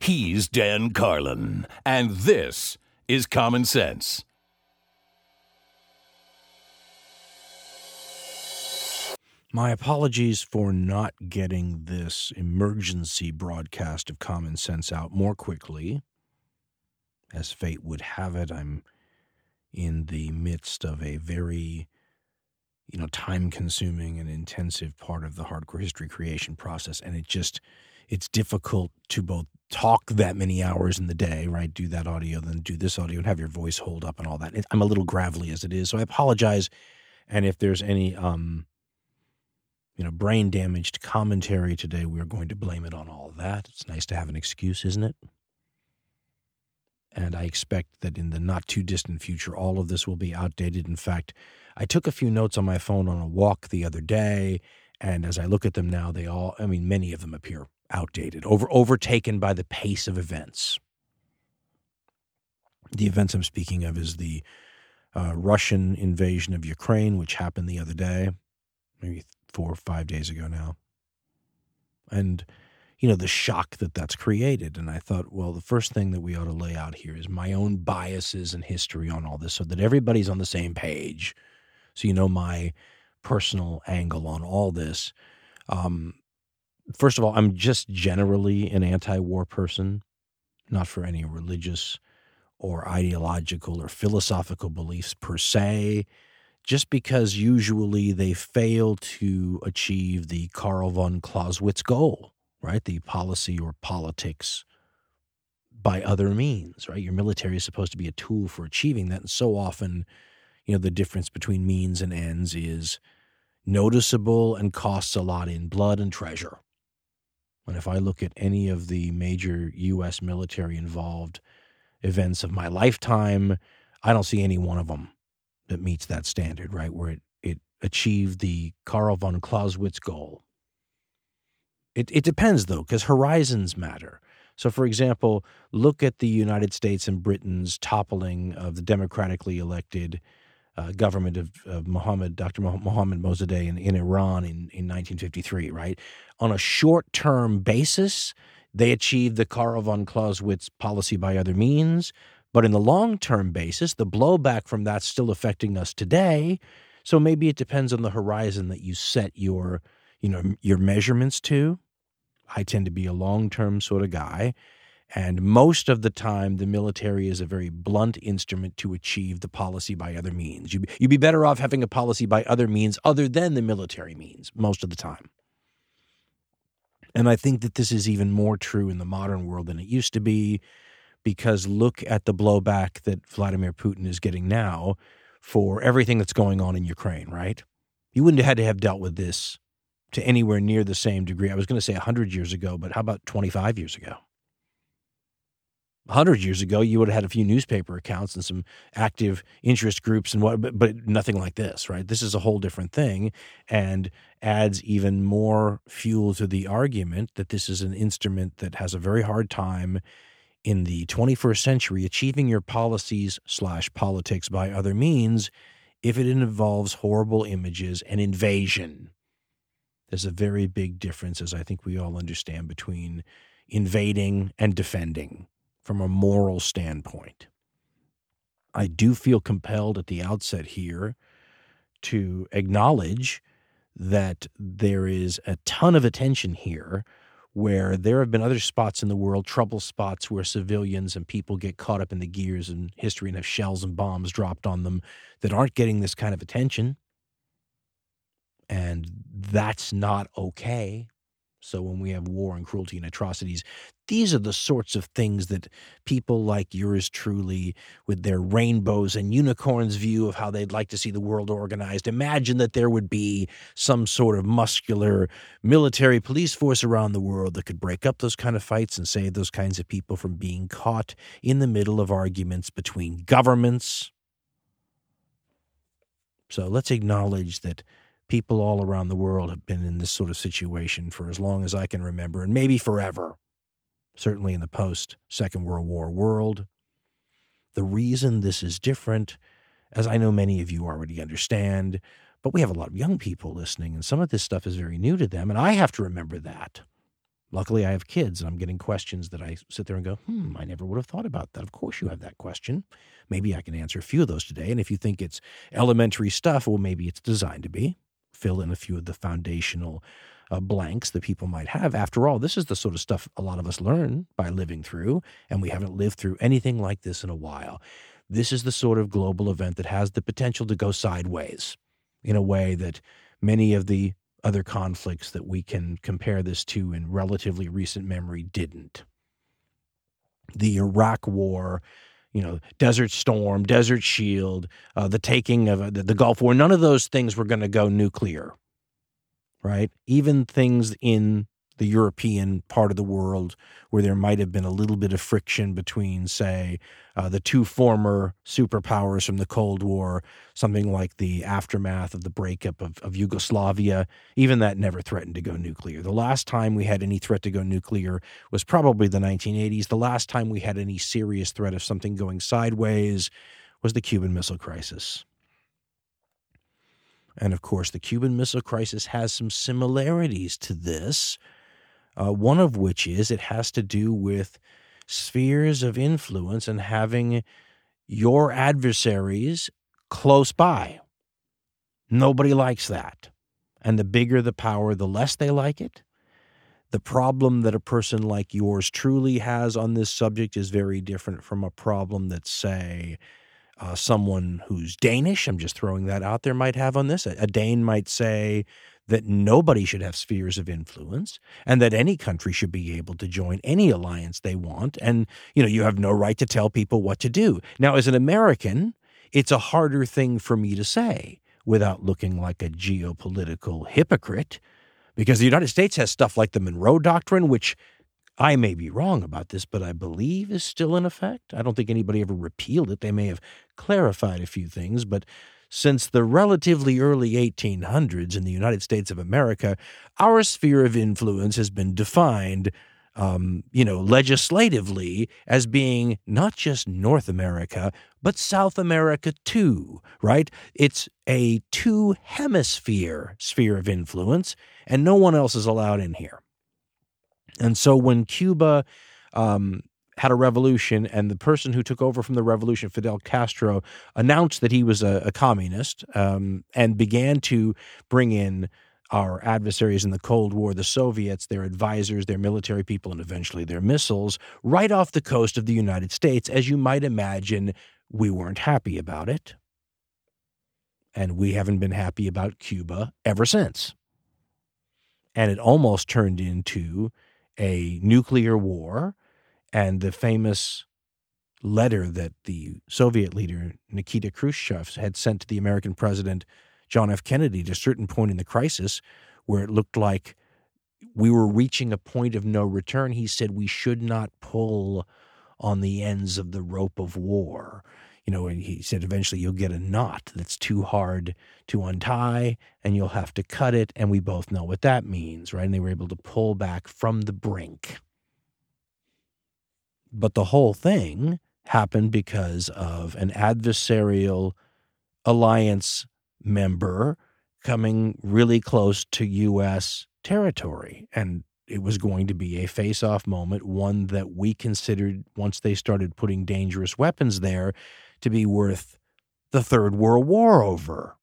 He's Dan Carlin, and this is Common Sense. My apologies for not getting this emergency broadcast of Common Sense out more quickly. As fate would have it, I'm in the midst of a very you know time consuming and intensive part of the hardcore history creation process and it just it's difficult to both talk that many hours in the day right do that audio then do this audio and have your voice hold up and all that. I'm a little gravelly as it is so i apologize. And if there's any um you know brain damaged commentary today we're going to blame it on all that. It's nice to have an excuse isn't it? And I expect that in the not too distant future, all of this will be outdated. In fact, I took a few notes on my phone on a walk the other day, and as I look at them now, they all, I mean, many of them appear outdated, over overtaken by the pace of events. The events I'm speaking of is the uh, Russian invasion of Ukraine, which happened the other day, maybe four or five days ago now. And you know, the shock that that's created. And I thought, well, the first thing that we ought to lay out here is my own biases and history on all this so that everybody's on the same page. So you know my personal angle on all this. Um, first of all, I'm just generally an anti war person, not for any religious or ideological or philosophical beliefs per se, just because usually they fail to achieve the Karl von Clausewitz goal right? The policy or politics by other means, right? Your military is supposed to be a tool for achieving that. And so often, you know, the difference between means and ends is noticeable and costs a lot in blood and treasure. And if I look at any of the major U.S. military involved events of my lifetime, I don't see any one of them that meets that standard, right? Where it, it achieved the Karl von Clausewitz goal it, it depends, though, because horizons matter. So, for example, look at the United States and Britain's toppling of the democratically elected uh, government of, of Mohammed, Dr. Mohammed Mosaddegh in, in Iran in, in 1953, right? On a short term basis, they achieved the Karl von Clausewitz policy by other means. But in the long term basis, the blowback from that's still affecting us today. So maybe it depends on the horizon that you set your, you know, your measurements to. I tend to be a long term sort of guy. And most of the time, the military is a very blunt instrument to achieve the policy by other means. You'd, you'd be better off having a policy by other means other than the military means most of the time. And I think that this is even more true in the modern world than it used to be, because look at the blowback that Vladimir Putin is getting now for everything that's going on in Ukraine, right? You wouldn't have had to have dealt with this to anywhere near the same degree. I was going to say 100 years ago, but how about 25 years ago? 100 years ago, you would have had a few newspaper accounts and some active interest groups and what, but, but nothing like this, right? This is a whole different thing and adds even more fuel to the argument that this is an instrument that has a very hard time in the 21st century achieving your policies slash politics by other means if it involves horrible images and invasion there's a very big difference, as I think we all understand, between invading and defending from a moral standpoint. I do feel compelled at the outset here to acknowledge that there is a ton of attention here where there have been other spots in the world, trouble spots where civilians and people get caught up in the gears and history and have shells and bombs dropped on them that aren't getting this kind of attention. And that's not okay. So when we have war and cruelty and atrocities, these are the sorts of things that people like yours truly, with their rainbows and unicorns view of how they'd like to see the world organized, imagine that there would be some sort of muscular military police force around the world that could break up those kind of fights and save those kinds of people from being caught in the middle of arguments between governments. So let's acknowledge that people all around the world have been in this sort of situation for as long as I can remember, and maybe forever, certainly in the post Second World War world. The reason this is different, as I know many of you already understand, but we have a lot of young people listening, and some of this stuff is very new to them, and I have to remember that. Luckily, I have kids and I'm getting questions that I sit there and go, hmm, I never would have thought about that. Of course, you have that question. Maybe I can answer a few of those today. And if you think it's elementary stuff, well, maybe it's designed to be. Fill in a few of the foundational uh, blanks that people might have. After all, this is the sort of stuff a lot of us learn by living through, and we haven't lived through anything like this in a while. This is the sort of global event that has the potential to go sideways in a way that many of the other conflicts that we can compare this to in relatively recent memory didn't. The Iraq War, you know, Desert Storm, Desert Shield, uh, the taking of uh, the, the Gulf War, none of those things were going to go nuclear, right? Even things in the European part of the world where there might have been a little bit of friction between, say, uh, the two former superpowers from the Cold War, something like the aftermath of the breakup of, of Yugoslavia, even that never threatened to go nuclear. The last time we had any threat to go nuclear was probably the 1980s. The last time we had any serious threat of something going sideways was the Cuban Missile Crisis. And of course, the Cuban Missile Crisis has some similarities to this uh, one of which is it has to do with spheres of influence and having your adversaries close by. Nobody likes that. And the bigger the power, the less they like it. The problem that a person like yours truly has on this subject is very different from a problem that, say, uh, someone who's Danish, I'm just throwing that out there, might have on this. A, a Dane might say, that nobody should have spheres of influence and that any country should be able to join any alliance they want and you know you have no right to tell people what to do now as an american it's a harder thing for me to say without looking like a geopolitical hypocrite because the united states has stuff like the monroe doctrine which I may be wrong about this, but I believe is still in effect. I don't think anybody ever repealed it. They may have clarified a few things, but since the relatively early 1800s in the United States of America, our sphere of influence has been defined, um, you know, legislatively as being not just North America, but South America too, right? It's a two hemisphere sphere of influence, and no one else is allowed in here. And so when Cuba um, had a revolution, and the person who took over from the revolution, Fidel Castro, announced that he was a, a communist um, and began to bring in our adversaries in the Cold War, the Soviets, their advisors, their military people, and eventually their missiles, right off the coast of the United States. As you might imagine, we weren't happy about it. And we haven't been happy about Cuba ever since. And it almost turned into a nuclear war and the famous letter that the Soviet leader Nikita Khrushchev had sent to the American president John F. Kennedy at a certain point in the crisis where it looked like we were reaching a point of no return. He said we should not pull on the ends of the rope of war. You know, he said eventually you'll get a knot that's too hard to untie and you'll have to cut it. And we both know what that means, right? And they were able to pull back from the brink. But the whole thing happened because of an adversarial alliance member coming really close to U.S. territory. And it was going to be a face off moment, one that we considered, once they started putting dangerous weapons there, to be worth the Third World War over.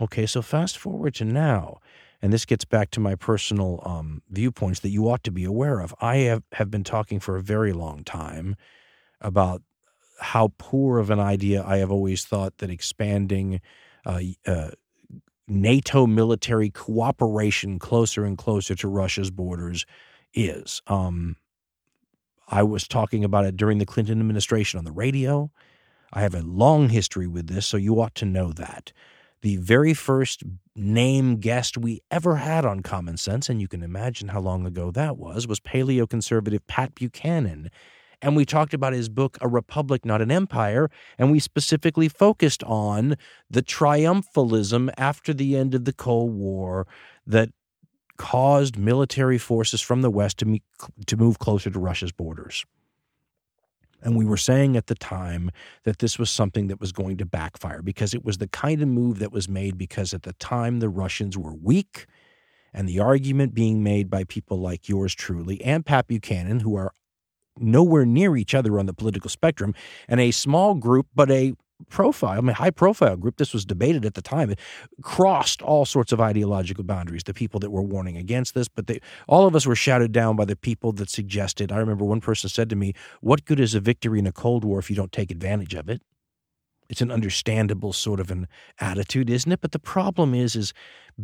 Okay, so fast forward to now and this gets back to my personal um, viewpoints that you ought to be aware of. I have, have been talking for a very long time about how poor of an idea I have always thought that expanding uh, uh, NATO military cooperation closer and closer to Russia's borders is. Um, I was talking about it during the Clinton administration on the radio. I have a long history with this, so you ought to know that the very first name guest we ever had on Common Sense, and you can imagine how long ago that was, was paleoconservative Pat Buchanan. And we talked about his book, A Republic, Not an Empire, and we specifically focused on the triumphalism after the end of the Cold War that caused military forces from the West to, me, to move closer to Russia's borders. And we were saying at the time that this was something that was going to backfire because it was the kind of move that was made because at the time the Russians were weak And the argument being made by people like yours truly and Pat Buchanan, who are nowhere near each other on the political spectrum, and a small group, but a profile, I mean, high profile group, this was debated at the time, it crossed all sorts of ideological boundaries. The people that were warning against this, but they, all of us were shouted down by the people that suggested. I remember one person said to me, What good is a victory in a Cold War if you don't take advantage of it? It's an understandable sort of an attitude, isn't it? But the problem is, is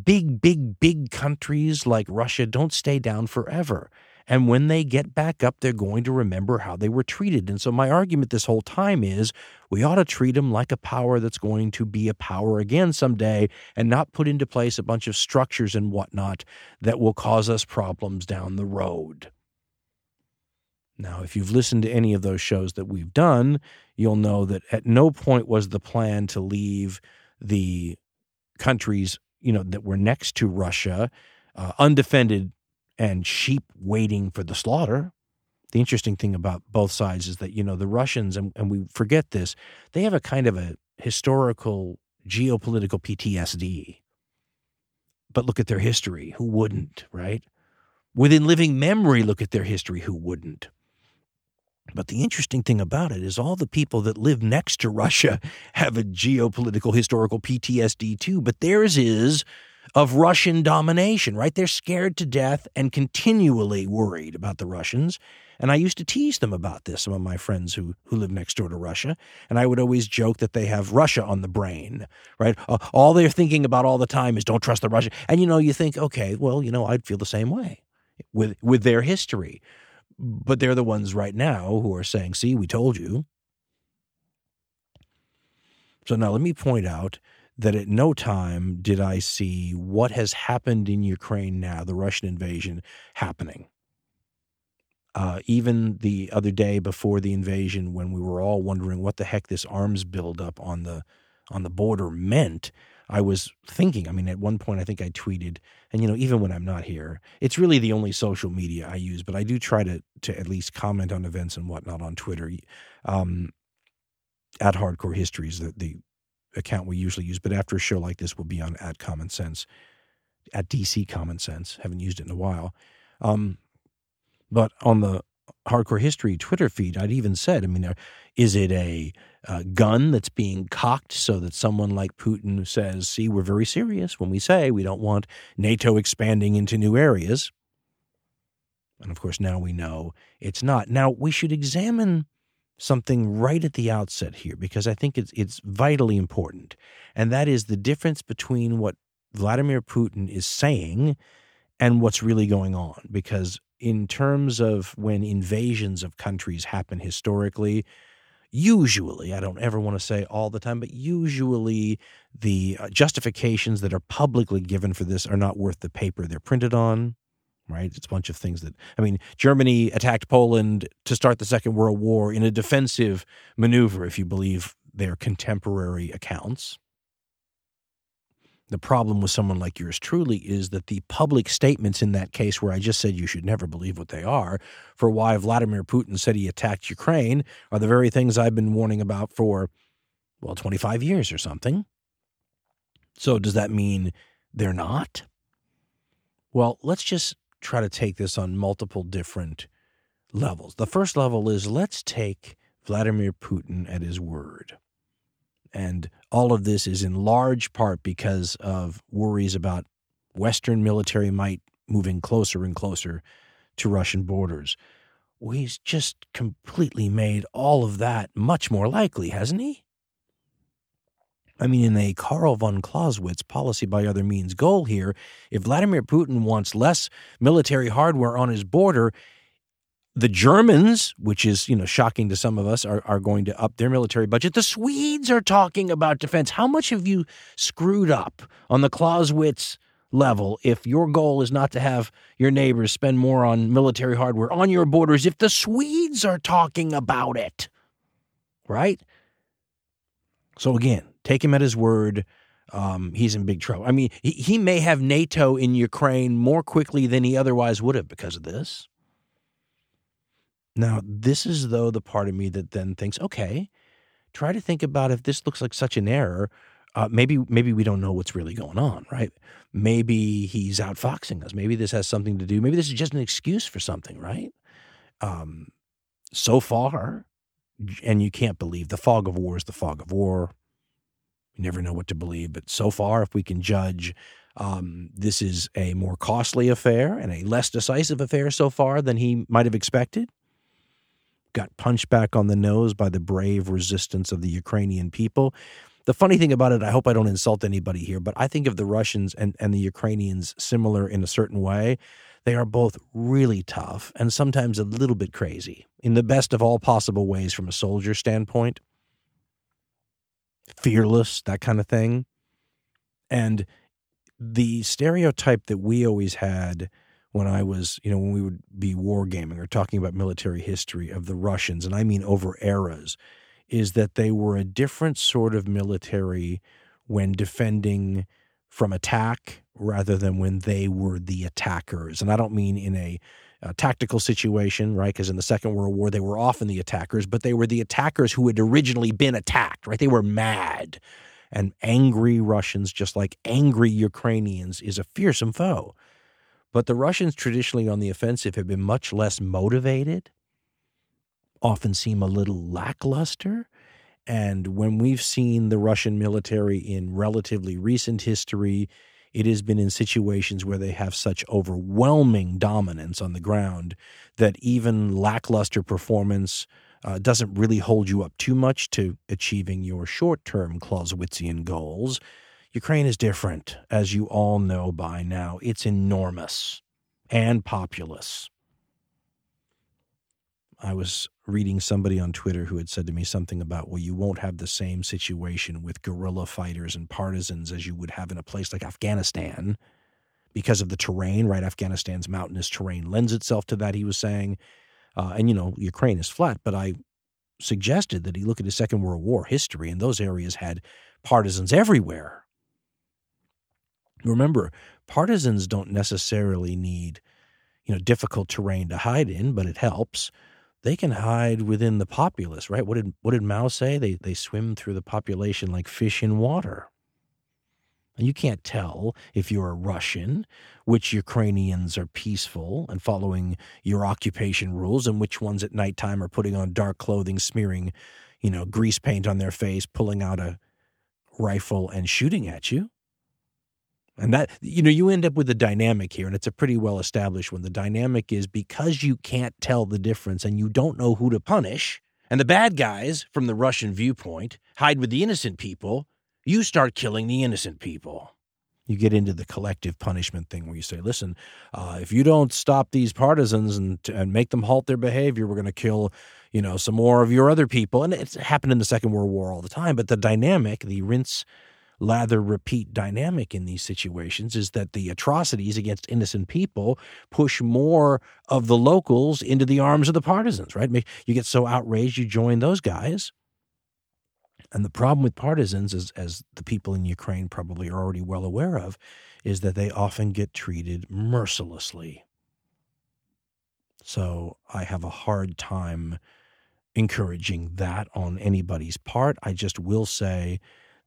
big, big, big countries like Russia don't stay down forever. And when they get back up, they're going to remember how they were treated. And so, my argument this whole time is we ought to treat them like a power that's going to be a power again someday and not put into place a bunch of structures and whatnot that will cause us problems down the road. Now, if you've listened to any of those shows that we've done, you'll know that at no point was the plan to leave the countries, you know, that were next to Russia uh, undefended and sheep waiting for the slaughter. The interesting thing about both sides is that, you know, the Russians, and, and we forget this, they have a kind of a historical geopolitical PTSD. But look at their history. Who wouldn't, right? Within living memory, look at their history. Who wouldn't? But the interesting thing about it is all the people that live next to Russia have a geopolitical historical PTSD too, but theirs is of Russian domination, right? They're scared to death and continually worried about the Russians. And I used to tease them about this, some of my friends who, who live next door to Russia. And I would always joke that they have Russia on the brain, right? Uh, all they're thinking about all the time is don't trust the Russian. And, you know, you think, okay, well, you know, I'd feel the same way with, with their history. But they're the ones right now who are saying, see, we told you. So now let me point out that at no time did I see what has happened in Ukraine now, the Russian invasion, happening. Uh, even the other day before the invasion, when we were all wondering what the heck this arms buildup on the on the border meant, I was thinking. I mean, at one point, I think I tweeted, and you know, even when I'm not here, it's really the only social media I use. But I do try to to at least comment on events and whatnot on Twitter. Um, at Hardcore Histories, the, the account we usually use, but after a show like this, we'll be on at Common Sense, at DC Common Sense. Haven't used it in a while. Um, but on the Hardcore History Twitter feed, I'd even said, I mean, uh, is it a, a gun that's being cocked so that someone like Putin says, see, we're very serious when we say we don't want NATO expanding into new areas? And of course, now we know it's not. Now, we should examine something right at the outset here because I think it's it's vitally important, and that is the difference between what Vladimir Putin is saying and what's really going on. Because in terms of when invasions of countries happen historically, usually, I don't ever want to say all the time, but usually the uh, justifications that are publicly given for this are not worth the paper they're printed on right? It's a bunch of things that, I mean, Germany attacked Poland to start the Second World War in a defensive maneuver, if you believe their contemporary accounts. The problem with someone like yours truly is that the public statements in that case, where I just said you should never believe what they are, for why Vladimir Putin said he attacked Ukraine, are the very things I've been warning about for, well, 25 years or something. So does that mean they're not? Well, let's just try to take this on multiple different levels. The first level is let's take Vladimir Putin at his word. And all of this is in large part because of worries about Western military might moving closer and closer to Russian borders. Well, he's just completely made all of that much more likely, hasn't he? I mean, in a Karl von Clausewitz policy by other means goal here, if Vladimir Putin wants less military hardware on his border, the Germans, which is you know shocking to some of us, are, are going to up their military budget. The Swedes are talking about defense. How much have you screwed up on the Clausewitz level if your goal is not to have your neighbors spend more on military hardware on your borders if the Swedes are talking about it? Right? So again, Take him at his word. Um, he's in big trouble. I mean, he, he may have NATO in Ukraine more quickly than he otherwise would have because of this. Now, this is, though, the part of me that then thinks, okay, try to think about if this looks like such an error. uh, maybe maybe we don't know what's really going on, right? Maybe he's outfoxing us. Maybe this has something to do. Maybe this is just an excuse for something, right? Um, so far, and you can't believe the fog of war is the fog of war. You never know what to believe, but so far, if we can judge, um, this is a more costly affair and a less decisive affair so far than he might have expected. Got punched back on the nose by the brave resistance of the Ukrainian people the funny thing about it, I hope I don't insult anybody here, but I think of the Russians and, and the Ukrainians similar in a certain way. They are both really tough and sometimes a little bit crazy in the best of all possible ways from a soldier standpoint. Fearless, that kind of thing. And the stereotype that we always had when I was, you know, when we would be wargaming or talking about military history of the Russians, and I mean over eras, is that they were a different sort of military when defending from attack rather than when they were the attackers. And I don't mean in a, a tactical situation, right? Because in the Second World War, they were often the attackers, but they were the attackers who had originally been attacked, right? They were mad. And angry Russians, just like angry Ukrainians, is a fearsome foe. But the Russians, traditionally on the offensive, have been much less motivated often seem a little lackluster. And when we've seen the Russian military in relatively recent history, it has been in situations where they have such overwhelming dominance on the ground that even lackluster performance uh, doesn't really hold you up too much to achieving your short term Clausewitzian goals. Ukraine is different, as you all know by now. It's enormous and populous. I was reading somebody on Twitter who had said to me something about, well, you won't have the same situation with guerrilla fighters and partisans as you would have in a place like Afghanistan because of the terrain, right? Afghanistan's mountainous terrain lends itself to that, he was saying. Uh, and, you know, Ukraine is flat, but I suggested that he look at his Second World War history, and those areas had partisans everywhere. Remember, partisans don't necessarily need, you know, difficult terrain to hide in, but it helps they can hide within the populace, right? What did what did Mao say? They they swim through the population like fish in water. And you can't tell if you're a Russian which Ukrainians are peaceful and following your occupation rules and which ones at nighttime are putting on dark clothing, smearing, you know, grease paint on their face, pulling out a rifle and shooting at you. And that, you know, you end up with a dynamic here, and it's a pretty well established one. The dynamic is because you can't tell the difference and you don't know who to punish, and the bad guys, from the Russian viewpoint, hide with the innocent people, you start killing the innocent people. You get into the collective punishment thing where you say, listen, uh, if you don't stop these partisans and, and make them halt their behavior, we're going to kill, you know, some more of your other people. And it's happened in the Second World War all the time. But the dynamic, the rinse lather repeat dynamic in these situations is that the atrocities against innocent people push more of the locals into the arms of the partisans, right? You get so outraged, you join those guys. And the problem with partisans, as, as the people in Ukraine probably are already well aware of, is that they often get treated mercilessly. So I have a hard time encouraging that on anybody's part. I just will say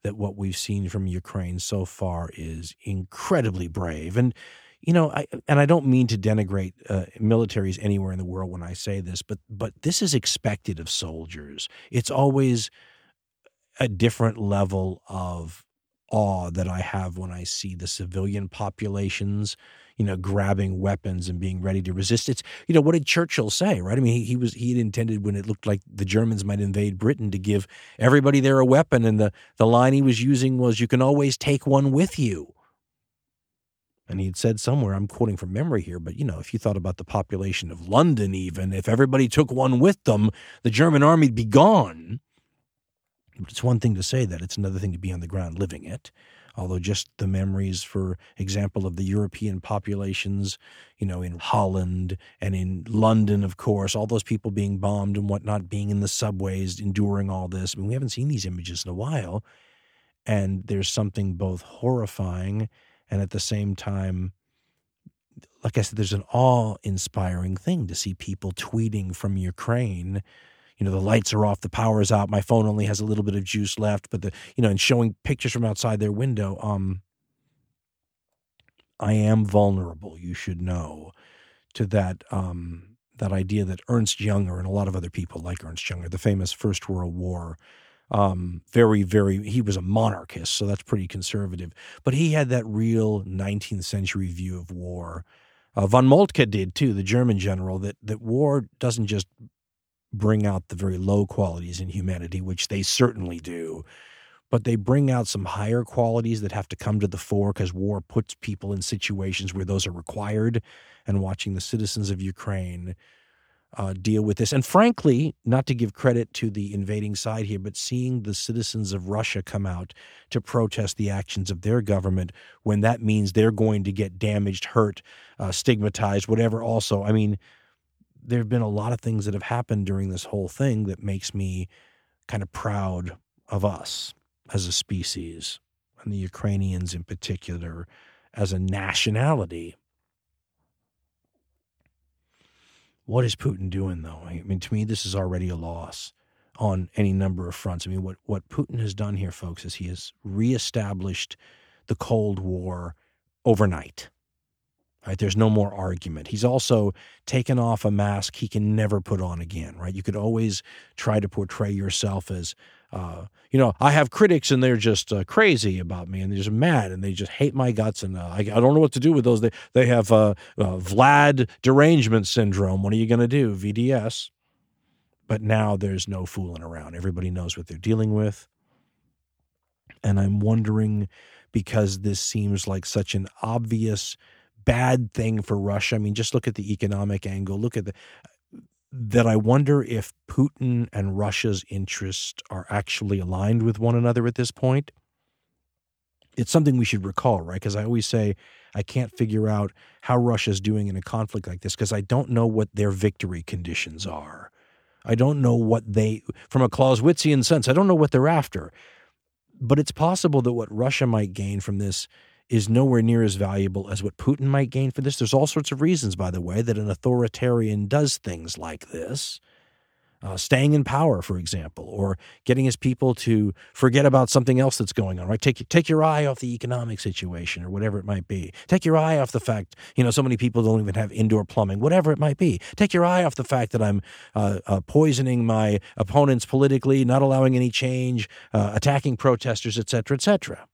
that what we've seen from Ukraine so far is incredibly brave. And you know, I, and I don't mean to denigrate uh, militaries anywhere in the world when I say this, but but this is expected of soldiers. It's always a different level of awe that I have when I see the civilian populations you know, grabbing weapons and being ready to resist. It's, you know, what did Churchill say, right? I mean, he, he was, he had intended when it looked like the Germans might invade Britain to give everybody there a weapon. And the, the line he was using was, you can always take one with you. And he had said somewhere, I'm quoting from memory here, but you know, if you thought about the population of London, even if everybody took one with them, the German army'd be gone. It's one thing to say that, it's another thing to be on the ground living it although just the memories, for example, of the European populations, you know, in Holland and in London, of course, all those people being bombed and whatnot, being in the subways, enduring all this. I mean, we haven't seen these images in a while. And there's something both horrifying and at the same time, like I said, there's an awe inspiring thing to see people tweeting from Ukraine you know the lights are off, the power's out, my phone only has a little bit of juice left, but the you know and showing pictures from outside their window. Um, I am vulnerable. You should know to that um, that idea that Ernst Jünger and a lot of other people like Ernst Jünger, the famous First World War, um, very, very, he was a monarchist, so that's pretty conservative. But he had that real 19th century view of war. Uh, von Moltke did too, the German general, that, that war doesn't just bring out the very low qualities in humanity, which they certainly do, but they bring out some higher qualities that have to come to the fore because war puts people in situations where those are required. And watching the citizens of Ukraine uh, deal with this, and frankly, not to give credit to the invading side here, but seeing the citizens of Russia come out to protest the actions of their government when that means they're going to get damaged, hurt, uh, stigmatized, whatever. Also, I mean, there have been a lot of things that have happened during this whole thing that makes me kind of proud of us as a species, and the Ukrainians in particular as a nationality. What is Putin doing, though? I mean, to me, this is already a loss on any number of fronts. I mean, what, what Putin has done here, folks, is he has reestablished the Cold War overnight. Right? There's no more argument. He's also taken off a mask he can never put on again, right? You could always try to portray yourself as uh, you know, I have critics and they're just uh, crazy about me and they're just mad and they just hate my guts and uh, I, I, don't know what to do with those. They they have uh, uh, Vlad derangement syndrome. What are you going to do? VDS. But now there's no fooling around. Everybody knows what they're dealing with. And I'm wondering because this seems like such an obvious bad thing for Russia. I mean, just look at the economic angle. Look at the that I wonder if Putin and Russia's interests are actually aligned with one another at this point. It's something we should recall, right? Because I always say I can't figure out how Russia's doing in a conflict like this because I don't know what their victory conditions are. I don't know what they, from a Clausewitzian sense, I don't know what they're after. But it's possible that what Russia might gain from this is nowhere near as valuable as what Putin might gain for this. There's all sorts of reasons, by the way, that an authoritarian does things like this. Uh, staying in power, for example, or getting his people to forget about something else that's going on, right? Take, take your eye off the economic situation or whatever it might be. Take your eye off the fact, you know, so many people don't even have indoor plumbing, whatever it might be. Take your eye off the fact that I'm uh, uh, poisoning my opponents politically, not allowing any change, uh, attacking protesters, et cetera, et cetera.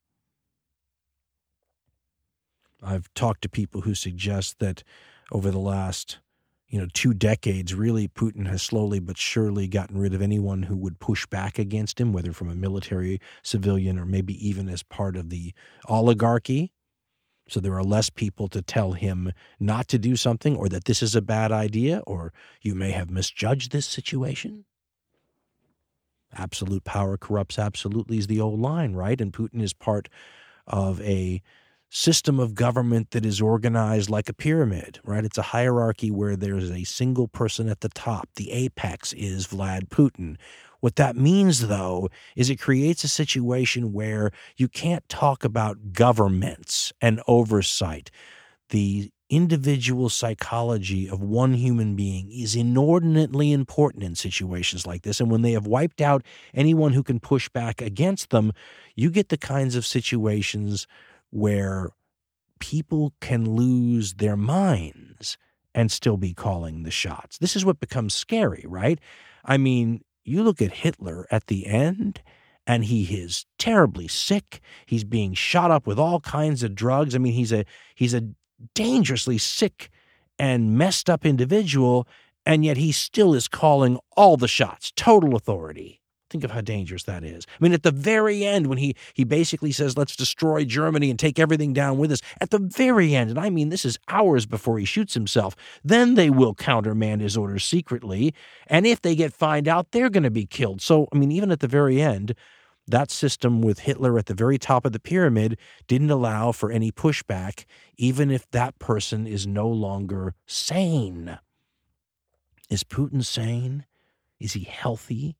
I've talked to people who suggest that over the last you know two decades really Putin has slowly but surely gotten rid of anyone who would push back against him whether from a military civilian or maybe even as part of the oligarchy. So there are less people to tell him not to do something or that this is a bad idea or you may have misjudged this situation. Absolute power corrupts absolutely is the old line right? And Putin is part of a system of government that is organized like a pyramid, right? It's a hierarchy where there's a single person at the top. The apex is Vlad Putin. What that means, though, is it creates a situation where you can't talk about governments and oversight. The individual psychology of one human being is inordinately important in situations like this. And when they have wiped out anyone who can push back against them, you get the kinds of situations where people can lose their minds and still be calling the shots. This is what becomes scary, right? I mean, you look at Hitler at the end and he is terribly sick. He's being shot up with all kinds of drugs. I mean, he's a he's a dangerously sick and messed up individual and yet he still is calling all the shots, total authority. Think of how dangerous that is. I mean, at the very end, when he he basically says, "Let's destroy Germany and take everything down with us," at the very end, and I mean this is hours before he shoots himself. Then they will countermand his orders secretly, and if they get find out, they're going to be killed. So, I mean, even at the very end, that system with Hitler at the very top of the pyramid didn't allow for any pushback, even if that person is no longer sane. Is Putin sane? Is he healthy?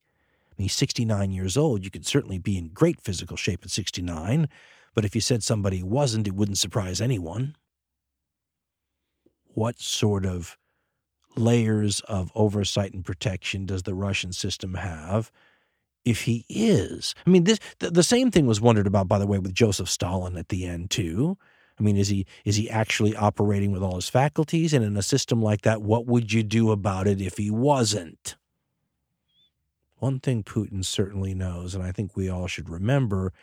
He's 69 years old. You could certainly be in great physical shape at 69, but if you said somebody wasn't, it wouldn't surprise anyone. What sort of layers of oversight and protection does the Russian system have? If he is, I mean, this the, the same thing was wondered about, by the way, with Joseph Stalin at the end too. I mean, is he is he actually operating with all his faculties? And in a system like that, what would you do about it if he wasn't? One thing Putin certainly knows, and I think we all should remember,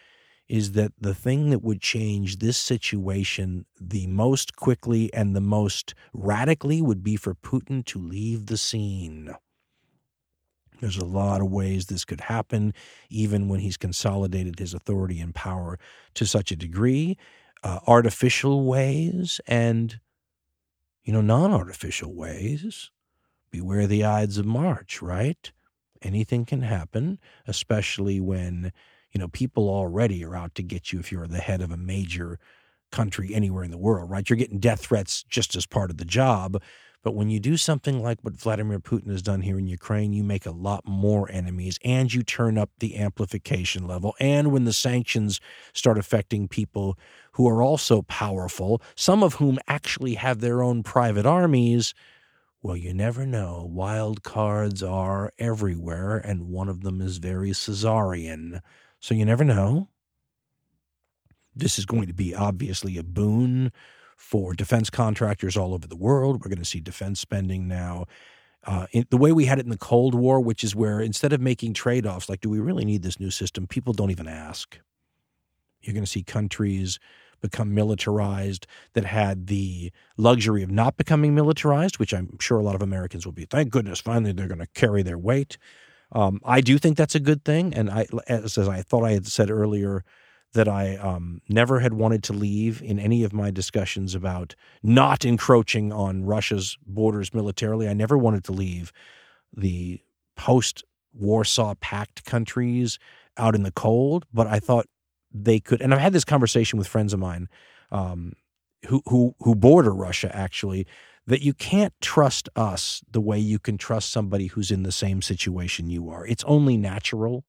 is that the thing that would change this situation the most quickly and the most radically would be for Putin to leave the scene. There's a lot of ways this could happen, even when he's consolidated his authority and power to such a degree. Uh, artificial ways and, you know, non artificial ways. Beware the Ides of March, right? Anything can happen, especially when you know, people already are out to get you if you're the head of a major country anywhere in the world, right? You're getting death threats just as part of the job. But when you do something like what Vladimir Putin has done here in Ukraine, you make a lot more enemies and you turn up the amplification level. And when the sanctions start affecting people who are also powerful, some of whom actually have their own private armies, well, you never know. Wild cards are everywhere, and one of them is very Caesarian. So you never know. This is going to be obviously a boon for defense contractors all over the world. We're going to see defense spending now. Uh, in, the way we had it in the Cold War, which is where instead of making trade offs, like, do we really need this new system? People don't even ask. You're going to see countries become militarized that had the luxury of not becoming militarized, which I'm sure a lot of Americans will be. Thank goodness, finally they're going to carry their weight. Um, I do think that's a good thing, and I, as, as, I thought I had said earlier, that I um, never had wanted to leave in any of my discussions about not encroaching on Russia's borders militarily. I never wanted to leave the post Warsaw Pact countries out in the cold, but I thought they could. And I've had this conversation with friends of mine um, who who who border Russia actually that you can't trust us the way you can trust somebody who's in the same situation you are. It's only natural.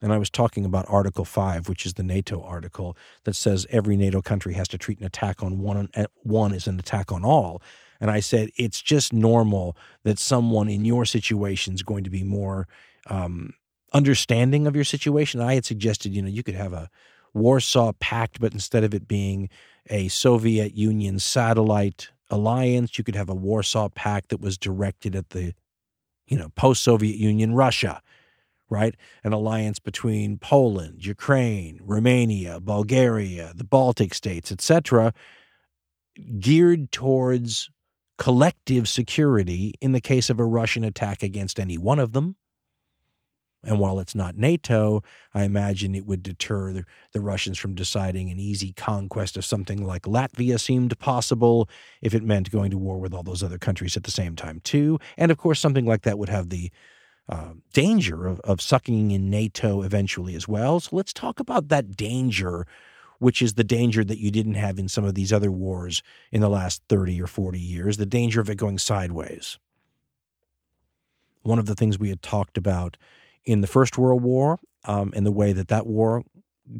And I was talking about Article 5, which is the NATO article that says every NATO country has to treat an attack on one, eh, one as an attack on all. And I said, it's just normal that someone in your situation is going to be more um, understanding of your situation. I had suggested, you know, you could have a Warsaw Pact, but instead of it being a Soviet Union satellite alliance. You could have a Warsaw Pact that was directed at the, you know, post Soviet Union Russia, right? An alliance between Poland, Ukraine, Romania, Bulgaria, the Baltic states, etc., geared towards collective security in the case of a Russian attack against any one of them. And while it's not NATO, I imagine it would deter the, the, Russians from deciding an easy conquest of something like Latvia seemed possible if it meant going to war with all those other countries at the same time, too. And of course, something like that would have the uh, danger of, of sucking in NATO eventually as well. So let's talk about that danger, which is the danger that you didn't have in some of these other wars in the last 30 or 40 years, the danger of it going sideways. One of the things we had talked about in the First World War um, and the way that that war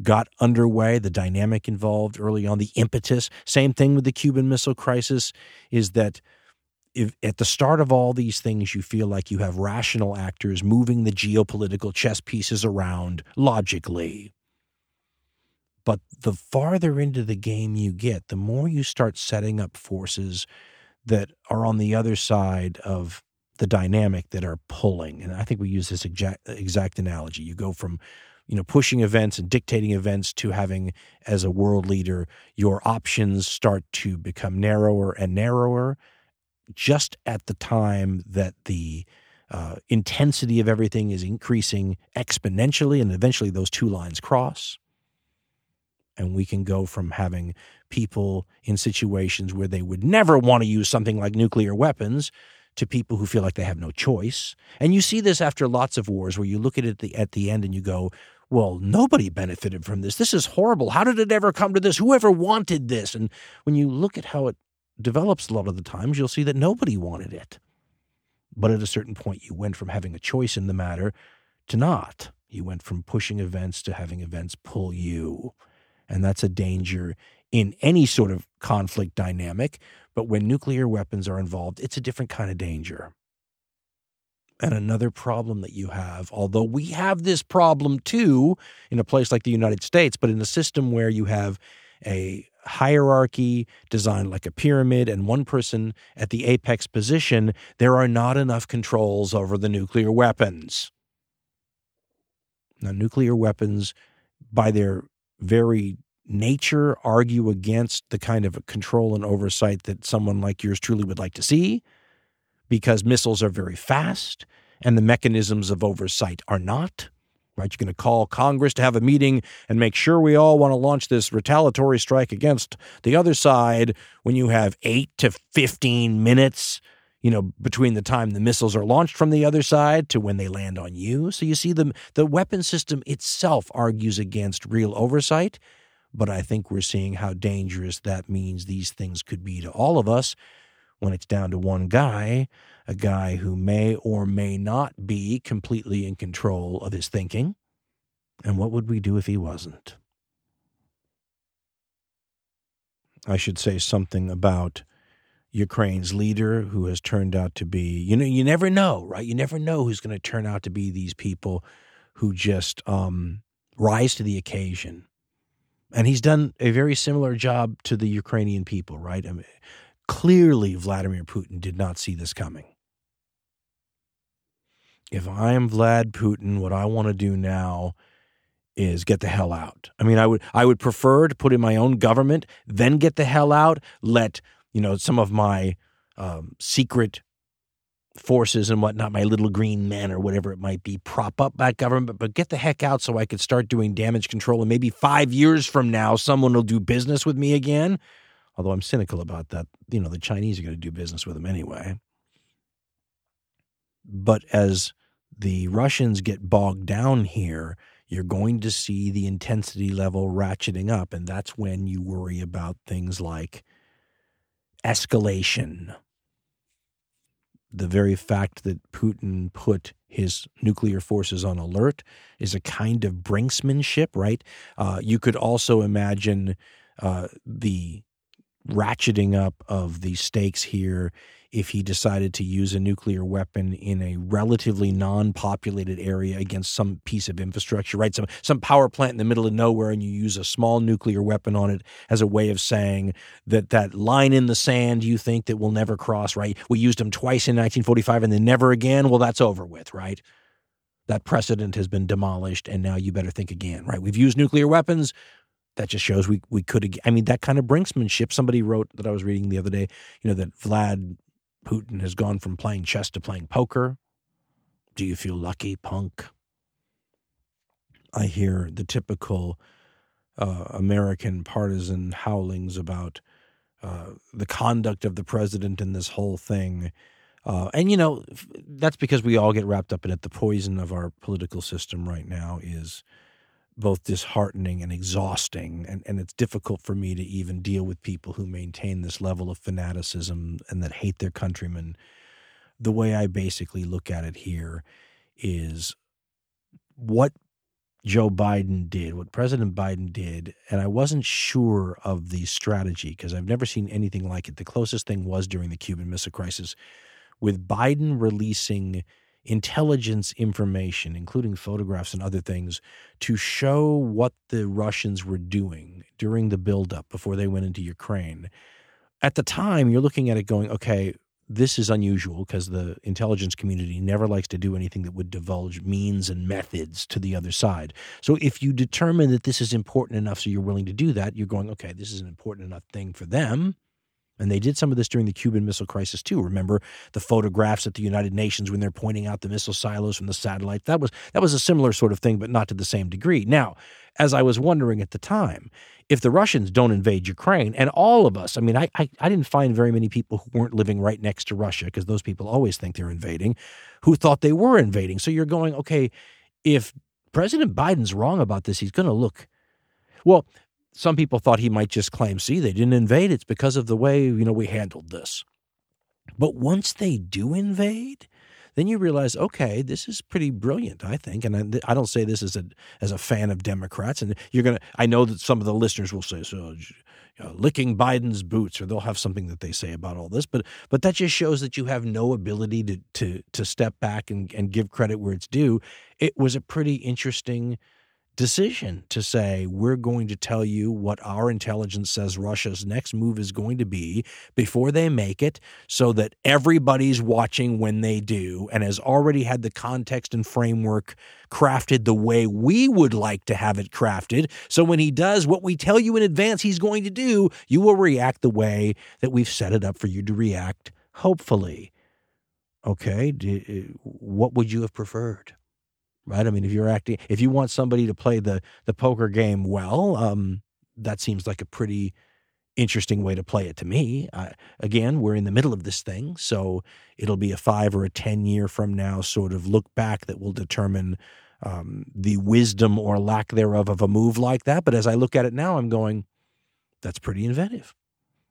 got underway, the dynamic involved early on, the impetus. Same thing with the Cuban Missile Crisis is that if at the start of all these things you feel like you have rational actors moving the geopolitical chess pieces around logically. But the farther into the game you get, the more you start setting up forces that are on the other side of the dynamic that are pulling. And I think we use this exact, exact analogy. You go from you know pushing events and dictating events to having as a world leader your options start to become narrower and narrower just at the time that the uh, intensity of everything is increasing exponentially and eventually those two lines cross and we can go from having people in situations where they would never want to use something like nuclear weapons to people who feel like they have no choice. And you see this after lots of wars where you look at it at the, at the end and you go, well, nobody benefited from this. This is horrible. How did it ever come to this? Whoever wanted this? And when you look at how it develops a lot of the times, you'll see that nobody wanted it. But at a certain point, you went from having a choice in the matter to not. You went from pushing events to having events pull you. And that's a danger in any sort of conflict dynamic. But when nuclear weapons are involved, it's a different kind of danger. And another problem that you have, although we have this problem too in a place like the United States, but in a system where you have a hierarchy designed like a pyramid and one person at the apex position, there are not enough controls over the nuclear weapons. Now, nuclear weapons, by their very nature, argue against the kind of control and oversight that someone like yours truly would like to see because missiles are very fast and the mechanisms of oversight are not. Right? You're going to call Congress to have a meeting and make sure we all want to launch this retaliatory strike against the other side when you have eight to 15 minutes, you know, between the time the missiles are launched from the other side to when they land on you. So you see, the, the weapon system itself argues against real oversight. But I think we're seeing how dangerous that means these things could be to all of us when it's down to one guy, a guy who may or may not be completely in control of his thinking. And what would we do if he wasn't? I should say something about Ukraine's leader, who has turned out to be, you know, you never know, right? You never know who's going to turn out to be these people who just um, rise to the occasion. And he's done a very similar job to the Ukrainian people, right? I mean, Clearly, Vladimir Putin did not see this coming. If I am Vlad Putin, what I want to do now is get the hell out. I mean, I would I would prefer to put in my own government, then get the hell out. Let you know some of my um, secret forces and whatnot, my little green men or whatever it might be, prop up that government, but get the heck out so I could start doing damage control. And maybe five years from now, someone will do business with me again although I'm cynical about that. You know, the Chinese are going to do business with them anyway. But as the Russians get bogged down here, you're going to see the intensity level ratcheting up. And that's when you worry about things like escalation. The very fact that Putin put his nuclear forces on alert is a kind of brinksmanship, right? Uh, you could also imagine uh, the ratcheting up of the stakes here if he decided to use a nuclear weapon in a relatively non-populated area against some piece of infrastructure, right? Some some power plant in the middle of nowhere, and you use a small nuclear weapon on it as a way of saying that that line in the sand you think that we'll never cross, right? We used them twice in 1945 and then never again. Well, that's over with, right? That precedent has been demolished, and now you better think again, right? We've used nuclear weapons that just shows we we could. I mean, that kind of brinksmanship. Somebody wrote that I was reading the other day. You know that Vlad Putin has gone from playing chess to playing poker. Do you feel lucky, punk? I hear the typical uh, American partisan howlings about uh, the conduct of the president in this whole thing. Uh, and, you know, that's because we all get wrapped up in it. The poison of our political system right now is both disheartening and exhausting. And, and it's difficult for me to even deal with people who maintain this level of fanaticism and that hate their countrymen. The way I basically look at it here is what Joe Biden did, what President Biden did, and I wasn't sure of the strategy because I've never seen anything like it. The closest thing was during the Cuban Missile Crisis, with Biden releasing intelligence information, including photographs and other things, to show what the Russians were doing during the buildup before they went into Ukraine. At the time, you're looking at it going, okay, this is unusual because the intelligence community never likes to do anything that would divulge means and methods to the other side. So if you determine that this is important enough so you're willing to do that, you're going, okay, this is an important enough thing for them and they did some of this during the Cuban Missile Crisis too. Remember the photographs at the United Nations when they're pointing out the missile silos from the satellite. That was that was a similar sort of thing, but not to the same degree. Now, as I was wondering at the time, if the Russians don't invade Ukraine, and all of us, I mean, I I, I didn't find very many people who weren't living right next to Russia because those people always think they're invading, who thought they were invading. So you're going, okay, if President Biden's wrong about this, he's going to look. Well, some people thought he might just claim, see, they didn't invade. It's because of the way, you know, we handled this. But once they do invade, then you realize, okay, this is pretty brilliant, I think. And I, I don't say this as a as a fan of Democrats. And you're gonna, I know that some of the listeners will say, so you know, licking Biden's boots, or they'll have something that they say about all this. But but that just shows that you have no ability to to to step back and, and give credit where it's due. It was a pretty interesting decision to say, we're going to tell you what our intelligence says Russia's next move is going to be before they make it, so that everybody's watching when they do and has already had the context and framework crafted the way we would like to have it crafted. So when he does what we tell you in advance he's going to do, you will react the way that we've set it up for you to react, hopefully. Okay, uh, what would you have preferred? Right? I mean, if you're acting, if you want somebody to play the the poker game well, um, that seems like a pretty interesting way to play it to me. again, we're in the middle of this thing, so it'll be a five or a ten year from now sort of look back that will determine um, the wisdom or lack thereof of a move like that. But as I look at it now, I'm going, that's pretty inventive.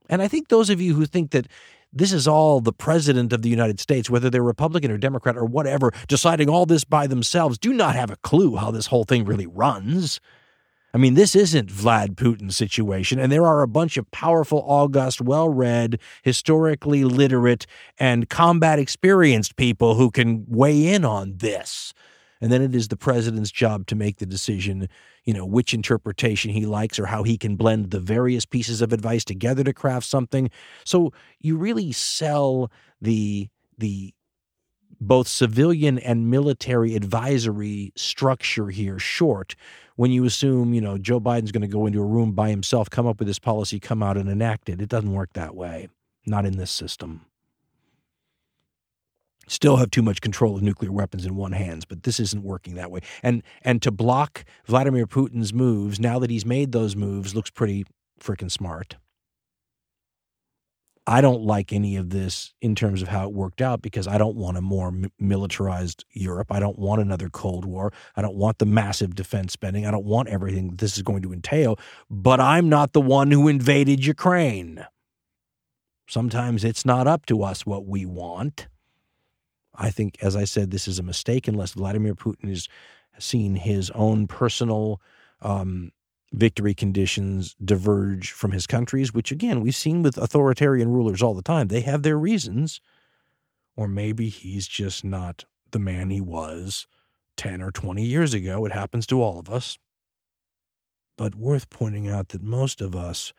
And I think those of you who think that this is all the president of the United States, whether they're Republican or Democrat or whatever, deciding all this by themselves, do not have a clue how this whole thing really runs. I mean, this isn't Vlad Putin's situation, and there are a bunch of powerful, august, well read, historically literate, and combat experienced people who can weigh in on this. And then it is the president's job to make the decision, you know, which interpretation he likes or how he can blend the various pieces of advice together to craft something. So you really sell the the both civilian and military advisory structure here short when you assume, you know, Joe Biden's going to go into a room by himself, come up with this policy, come out and enact it. It doesn't work that way. Not in this system still have too much control of nuclear weapons in one hands but this isn't working that way. And and to block vladimir putin's moves now that he's made those moves looks pretty freaking smart. I don't like any of this in terms of how it worked out because i don't want a more militarized europe. I don't want another cold war. I don't want the massive defense spending. I don't want everything this is going to entail but i'm not the one who invaded ukraine. Sometimes it's not up to us what we want I think, as I said, this is a mistake unless Vladimir Putin is seen his own personal um, victory conditions diverge from his country's, which again, we've seen with authoritarian rulers all the time. They have their reasons. Or maybe he's just not the man he was 10 or 20 years ago. It happens to all of us. But worth pointing out that most of us,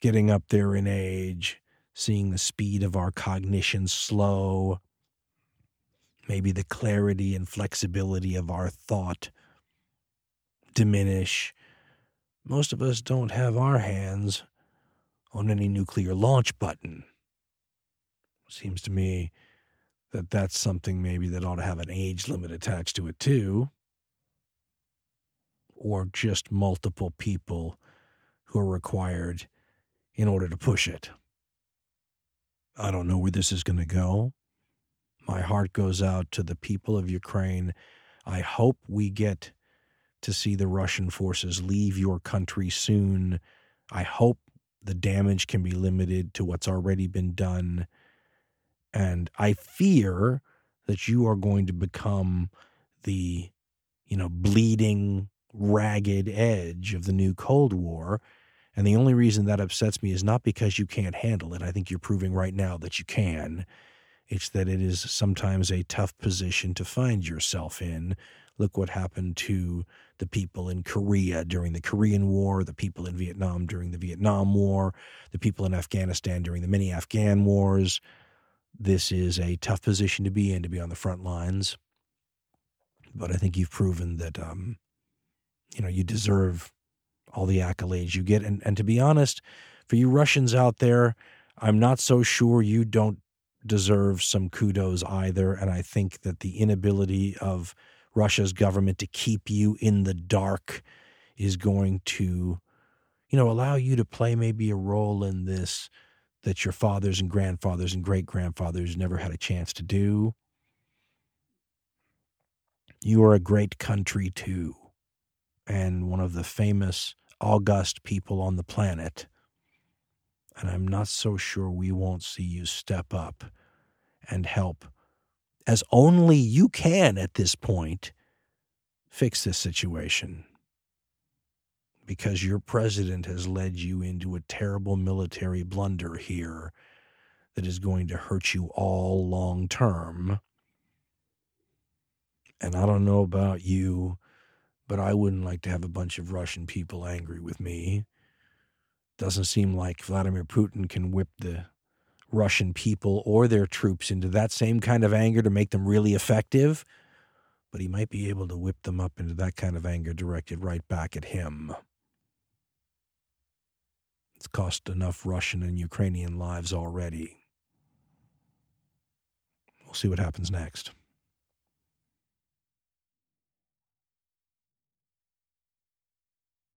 getting up there in age, seeing the speed of our cognition slow, maybe the clarity and flexibility of our thought diminish. Most of us don't have our hands on any nuclear launch button. Seems to me that that's something maybe that ought to have an age limit attached to it too. Or just multiple people who are required in order to push it. I don't know where this is going to go. My heart goes out to the people of Ukraine. I hope we get to see the Russian forces leave your country soon. I hope the damage can be limited to what's already been done. And I fear that you are going to become the, you know, bleeding, ragged edge of the new Cold War. And the only reason that upsets me is not because you can't handle it. I think you're proving right now that you can. It's that it is sometimes a tough position to find yourself in. Look what happened to the people in Korea during the Korean War, the people in Vietnam during the Vietnam War, the people in Afghanistan during the many Afghan wars. This is a tough position to be in, to be on the front lines. But I think you've proven that, um, you know, you deserve all the accolades you get. And, and to be honest, for you Russians out there, I'm not so sure you don't deserve some kudos either. And I think that the inability of Russia's government to keep you in the dark is going to, you know, allow you to play maybe a role in this that your fathers and grandfathers and great grandfathers never had a chance to do. You are a great country too, and one of the famous august people on the planet and I'm not so sure we won't see you step up and help as only you can at this point, fix this situation. Because your president has led you into a terrible military blunder here that is going to hurt you all long term. And I don't know about you, but I wouldn't like to have a bunch of Russian people angry with me. Doesn't seem like Vladimir Putin can whip the Russian people or their troops into that same kind of anger to make them really effective, but he might be able to whip them up into that kind of anger directed right back at him. It's cost enough Russian and Ukrainian lives already. We'll see what happens next.